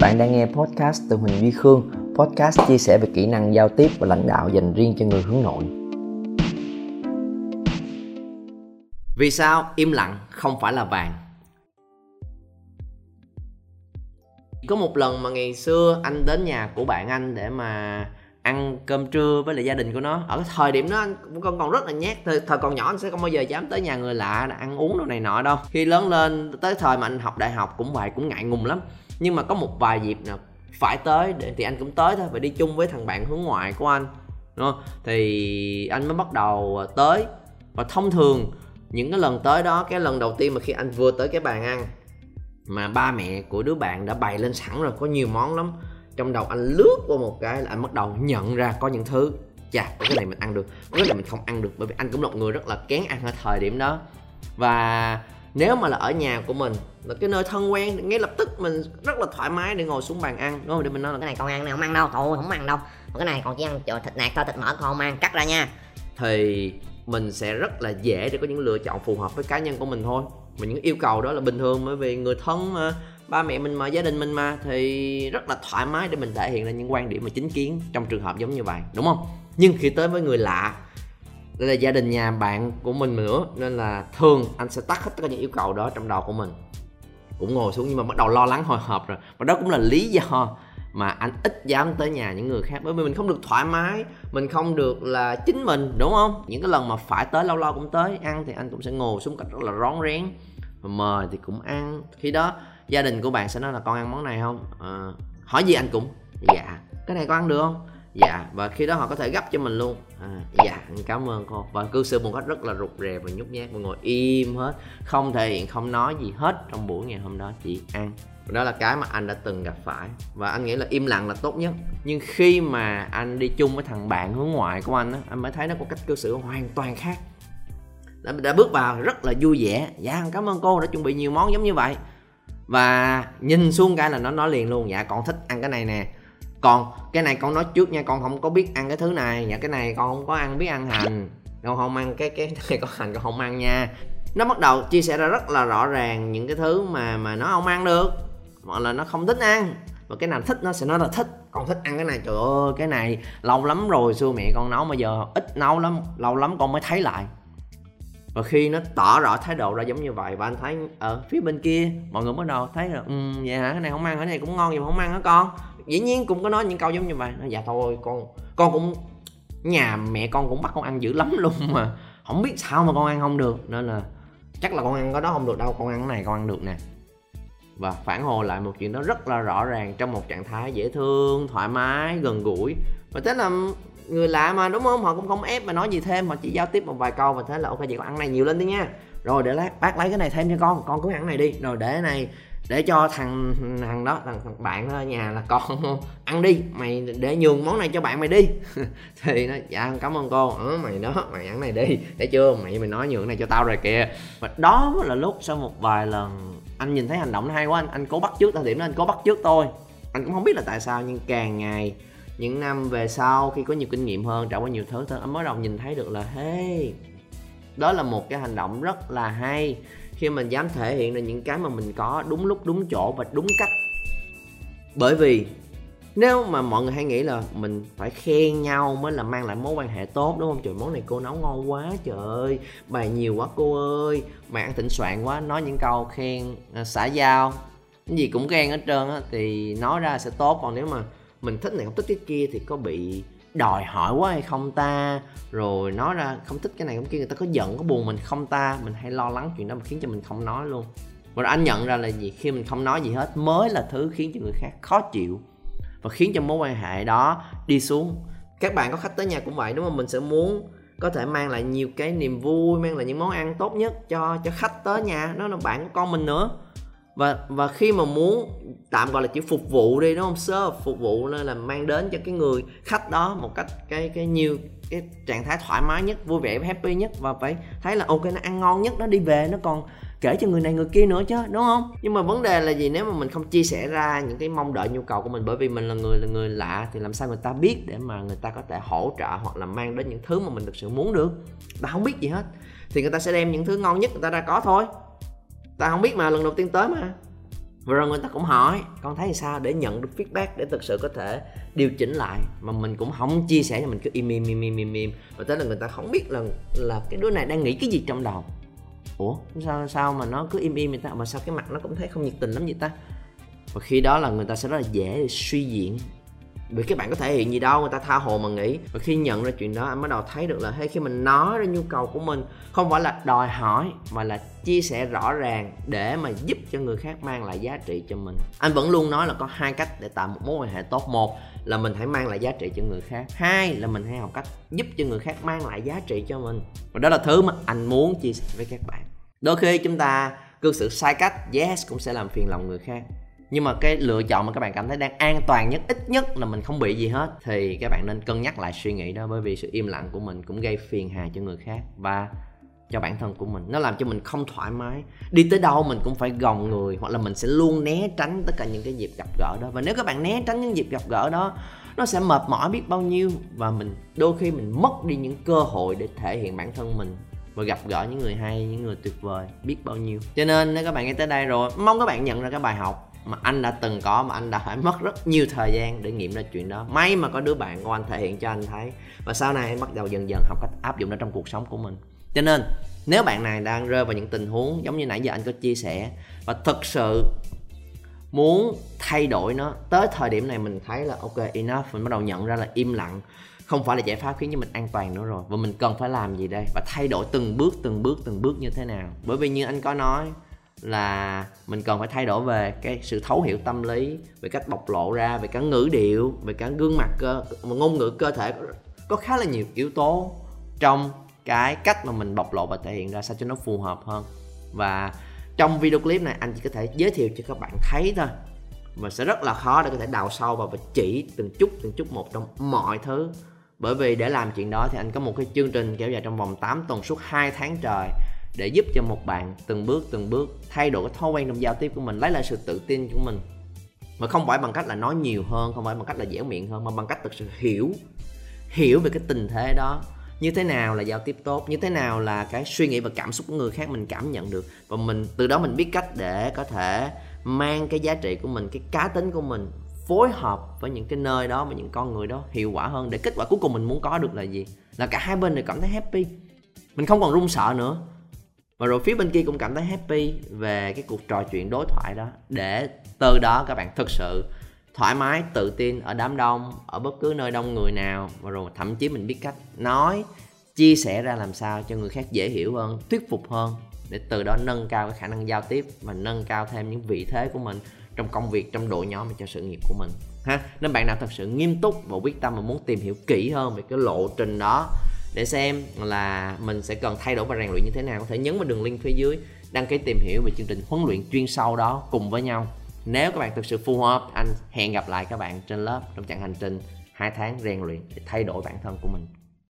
Bạn đang nghe podcast từ Huỳnh Duy Khương, podcast chia sẻ về kỹ năng giao tiếp và lãnh đạo dành riêng cho người hướng nội. Vì sao im lặng không phải là vàng? Có một lần mà ngày xưa anh đến nhà của bạn anh để mà ăn cơm trưa với lại gia đình của nó. Ở thời điểm đó anh con còn rất là nhát. Thời, thời còn nhỏ anh sẽ không bao giờ dám tới nhà người lạ ăn uống đồ này nọ đâu. Khi lớn lên tới thời mà anh học đại học cũng vậy cũng ngại ngùng lắm nhưng mà có một vài dịp nào phải tới để thì anh cũng tới thôi, và đi chung với thằng bạn hướng ngoại của anh, đúng không? thì anh mới bắt đầu ờ, tới. Và thông thường, những cái lần tới đó, cái lần đầu tiên mà khi anh vừa tới cái bàn ăn, mà ba mẹ của đứa bạn đã bày lên sẵn rồi, có nhiều món lắm. Trong đầu anh lướt qua một cái là anh bắt đầu nhận ra có những thứ. Chà, có cái này mình ăn được, có cái này mình không ăn được, bởi vì anh cũng là một người rất là kén ăn ở thời điểm đó. Và nếu mà là ở nhà của mình, là cái nơi thân quen, ngay lập tức mình rất là thoải mái để ngồi xuống bàn ăn. Đúng không? Để mình nói là cái này con ăn này không ăn đâu, thôi, không ăn đâu. Còn cái này còn chỉ ăn thịt nạc thôi, thịt mỡ con không ăn, cắt ra nha. Thì mình sẽ rất là dễ để có những lựa chọn phù hợp với cá nhân của mình thôi. Mà những yêu cầu đó là bình thường, bởi vì người thân mà, ba mẹ mình mà, gia đình mình mà, thì rất là thoải mái để mình thể hiện ra những quan điểm mà chính kiến trong trường hợp giống như vậy, đúng không? Nhưng khi tới với người lạ đây là gia đình nhà bạn của mình nữa nên là thường anh sẽ tắt hết tất cả những yêu cầu đó trong đầu của mình. Cũng ngồi xuống nhưng mà bắt đầu lo lắng hồi hộp rồi. Và đó cũng là lý do mà anh ít dám tới nhà những người khác. Bởi vì mình không được thoải mái mình không được là chính mình đúng không? Những cái lần mà phải tới lâu lâu cũng tới ăn thì anh cũng sẽ ngồi xuống cách rất là rón rén. Mời thì cũng ăn. Khi đó gia đình của bạn sẽ nói là con ăn món này không? À, hỏi gì anh cũng? Dạ. Cái này con ăn được không? Dạ và khi đó họ có thể gấp cho mình luôn. À, dạ cảm ơn cô. Và cư xử một cách rất là rụt rè và nhút nhát. Mọi người im hết không thể hiện không nói gì hết trong buổi ngày hôm đó chỉ ăn đó là cái mà anh đã từng gặp phải. Và anh nghĩ là im lặng là tốt nhất. Nhưng khi mà anh đi chung với thằng bạn hướng ngoại của anh á anh mới thấy nó có cách cư xử hoàn toàn khác. Đã, đã bước vào rất là vui vẻ. Dạ cảm ơn cô đã chuẩn bị nhiều món giống như vậy. Và nhìn xuống cái là nó nói liền luôn dạ con thích ăn cái này nè còn cái này con nói trước nha, con không có biết ăn cái thứ này. Dạ cái này con không có ăn, biết ăn hành. Con không ăn, cái cái này có hành, con không ăn nha. Nó bắt đầu chia sẻ ra rất là rõ ràng những cái thứ mà mà nó không ăn được. Hoặc là nó không thích ăn. Và cái nào thích nó sẽ nói là thích. Con thích ăn cái này. Trời ơi, cái này lâu lắm rồi xưa mẹ con nấu, mà giờ ít nấu lắm, lâu lắm con mới thấy lại. Và khi nó tỏ rõ thái độ ra giống như vậy, và anh thấy ở phía bên kia, mọi người bắt đầu thấy là ừ vậy hả? Cái này không ăn, cái này cũng ngon nhưng mà không ăn hả con? Dĩ nhiên cũng có nói những câu giống như vậy nó dạ thôi, con con cũng, nhà mẹ con cũng bắt con ăn dữ lắm luôn mà, không biết sao mà con ăn không được. Nên là chắc là con ăn cái đó không được đâu, con ăn cái này con ăn được nè. Và phản hồi lại một chuyện đó rất là rõ ràng trong một trạng thái dễ thương, thoải mái, gần gũi. Và thế là người lạ mà, đúng không? Họ cũng không ép mà nói gì thêm, họ chỉ giao tiếp một vài câu và thế là, ok, vậy con ăn này nhiều lên đi nha. Rồi để lát, bác lấy cái này thêm cho con con cứ ăn này đi. Rồi để cái này để cho thằng thằng đó thằng, thằng bạn ở nhà là con ăn đi mày để nhường món này cho bạn mày đi. Thì nó dạ cảm ơn cô. Ừ, mày đó mày ăn này đi. Để chưa? Mày mày nói nhường này cho tao rồi kìa. Và đó là lúc sau một vài lần anh nhìn thấy hành động nó hay quá anh anh cố bắt trước thời điểm đó anh cố bắt trước tôi anh cũng không biết là tại sao nhưng càng ngày những năm về sau khi có nhiều kinh nghiệm hơn trải qua nhiều thứ hơn anh mới đầu nhìn thấy được là hey đó là một cái hành động rất là hay khi mình dám thể hiện ra những cái mà mình có đúng lúc, đúng chỗ và đúng cách. Bởi vì nếu mà mọi người hay nghĩ là mình phải khen nhau mới là mang lại mối quan hệ tốt, đúng không? Trời, món này cô nấu ngon quá trời. Ơi bài nhiều quá cô ơi. Mày ăn thịnh soạn quá, nói những câu khen xả xã giao. Cái gì cũng khen hết trơn á, thì nói ra sẽ tốt. Còn nếu mà mình thích này, không thích cái kia thì có bị đòi hỏi quá hay không ta? Rồi nói ra, không thích cái này không kia, người ta có giận, có buồn mình không ta? Mình hay lo lắng chuyện đó mà khiến cho mình không nói luôn. Và anh nhận ra là gì? Khi mình không nói gì hết, mới là thứ khiến cho người khác khó chịu và khiến cho mối quan hệ đó đi xuống. Các bạn có khách tới nhà cũng vậy, đúng không? Mình sẽ muốn có thể mang lại nhiều cái niềm vui, mang lại những món ăn tốt nhất cho cho khách tới nhà, đó là bạn của con mình nữa và và khi mà muốn tạm gọi là chỉ phục vụ đi, đúng không serve phục vụ nên là mang đến cho cái người khách đó một cách cái cái nhiều, cái trạng thái thoải mái nhất, vui vẻ, happy nhất và phải thấy là, ok, nó ăn ngon nhất, nó đi về, nó còn kể cho người này người kia nữa chứ, đúng không? Nhưng mà vấn đề là gì? Nếu mà mình không chia sẻ ra những cái mong đợi, nhu cầu của mình, bởi vì mình là người là người lạ thì làm sao người ta biết để mà người ta có thể hỗ trợ hoặc là mang đến những thứ mà mình thực sự muốn được? Ta không biết gì hết. Thì người ta sẽ đem những thứ ngon nhất người ta ra có thôi ta không biết mà, lần đầu tiên tới mà. Và rồi người ta cũng hỏi, con thấy sao để nhận được feedback để thực sự có thể điều chỉnh lại? Mà mình cũng không chia sẻ cho mình, cứ im im im im im im. Và tới là người ta không biết là là cái đứa này đang nghĩ cái gì trong đầu. Ủa, sao sao mà nó cứ im im người ta? Mà sao cái mặt nó cũng thấy không nhiệt tình lắm vậy ta? Và khi đó là người ta sẽ rất là dễ để suy diễn vì các bạn có thể hiện gì đâu, người ta tha hồ mà nghĩ. Và khi nhận ra chuyện đó, anh bắt đầu thấy được là hay khi mình nói ra nhu cầu của mình, không phải là đòi hỏi, mà là chia sẻ rõ ràng để mà giúp cho người khác mang lại giá trị cho mình. Anh vẫn luôn nói là có hai cách để tạo một mối quan hệ tốt. Một là mình hãy mang lại giá trị cho người khác. Hai là mình hãy học cách giúp cho người khác mang lại giá trị cho mình. Và đó là thứ mà anh muốn chia sẻ với các bạn. Đôi khi chúng ta cư xử sai cách, yes, cũng sẽ làm phiền lòng người khác nhưng mà cái lựa chọn mà các bạn cảm thấy đang an toàn nhất, ít nhất là mình không bị gì hết. Thì các bạn nên cân nhắc lại suy nghĩ đó, bởi vì sự im lặng của mình cũng gây phiền hà cho người khác và cho bản thân của mình. Nó làm cho mình không thoải mái. Đi tới đâu mình cũng phải gồng người, hoặc là mình sẽ luôn né tránh tất cả những cái dịp gặp gỡ đó. Và nếu các bạn né tránh những dịp gặp gỡ đó, nó sẽ mệt mỏi biết bao nhiêu và mình, đôi khi mình mất đi những cơ hội để thể hiện bản thân mình và gặp gỡ những người hay, những người tuyệt vời biết bao nhiêu. Cho nên nếu các bạn nghe tới đây rồi, mong các bạn nhận ra cái bài học mà anh đã từng có mà anh đã phải mất rất nhiều thời gian để nghiệm ra chuyện đó. May mà có đứa bạn của anh thể hiện cho anh thấy. Và sau này anh bắt đầu dần dần học cách áp dụng nó trong cuộc sống của mình. Cho nên, nếu bạn này đang rơi vào những tình huống giống như nãy giờ anh có chia sẻ, và thực sự muốn thay đổi nó, tới thời điểm này mình thấy là, ok, enough. Mình bắt đầu nhận ra là im lặng. Không phải là giải pháp khiến cho mình an toàn nữa rồi. Và mình cần phải làm gì đây? Và thay đổi từng bước từng bước từng bước như thế nào? Bởi vì như anh có nói là mình cần phải thay đổi về cái sự thấu hiểu tâm lý, về cách bộc lộ ra, về cả ngữ điệu, về cả gương mặt cơ ngôn ngữ cơ thể, có khá là nhiều yếu tố trong cái cách mà mình bộc lộ và thể hiện ra sao cho nó phù hợp hơn. Và trong video clip này, anh chỉ có thể giới thiệu cho các bạn thấy thôi. Mà sẽ rất là khó để có thể đào sâu vào và chỉ từng chút từng chút một trong mọi thứ. Bởi vì để làm chuyện đó thì anh có một cái chương trình kéo dài trong vòng 8 tuần suốt 2 tháng trời để giúp cho một bạn từng bước từng bước thay đổi cái thói quen trong giao tiếp của mình, lấy lại sự tự tin của mình. Mà không phải bằng cách là nói nhiều hơn, không phải bằng cách là dẻo miệng hơn, mà bằng cách thực sự hiểu hiểu về cái tình thế đó. Như thế nào là giao tiếp tốt, như thế nào là cái suy nghĩ và cảm xúc của người khác mình cảm nhận được. Và mình, từ đó mình biết cách để có thể mang cái giá trị của mình, cái cá tính của mình phối hợp với những cái nơi đó và những con người đó hiệu quả hơn, để kết quả cuối cùng mình muốn có được là gì. Là cả hai bên đều cảm thấy happy. Mình không còn run sợ nữa và rồi phía bên kia cũng cảm thấy happy về cái cuộc trò chuyện đối thoại đó. Để từ đó các bạn thực sự thoải mái, tự tin ở đám đông, ở bất cứ nơi đông người nào. Và rồi thậm chí mình biết cách nói, chia sẻ ra làm sao cho người khác dễ hiểu hơn, thuyết phục hơn. Để từ đó nâng cao cái khả năng giao tiếp và nâng cao thêm những vị thế của mình trong công việc, trong đội nhóm và cho sự nghiệp của mình, ha? Nên bạn nào thật sự nghiêm túc và quyết tâm và muốn tìm hiểu kỹ hơn về cái lộ trình đó để xem là mình sẽ cần thay đổi và rèn luyện như thế nào. Có thể nhấn vào đường link phía dưới, đăng ký tìm hiểu về chương trình huấn luyện chuyên sâu đó cùng với nhau. Nếu các bạn thực sự phù hợp, anh hẹn gặp lại các bạn trên lớp trong chặng hành trình hai tháng rèn luyện để thay đổi bản thân của mình.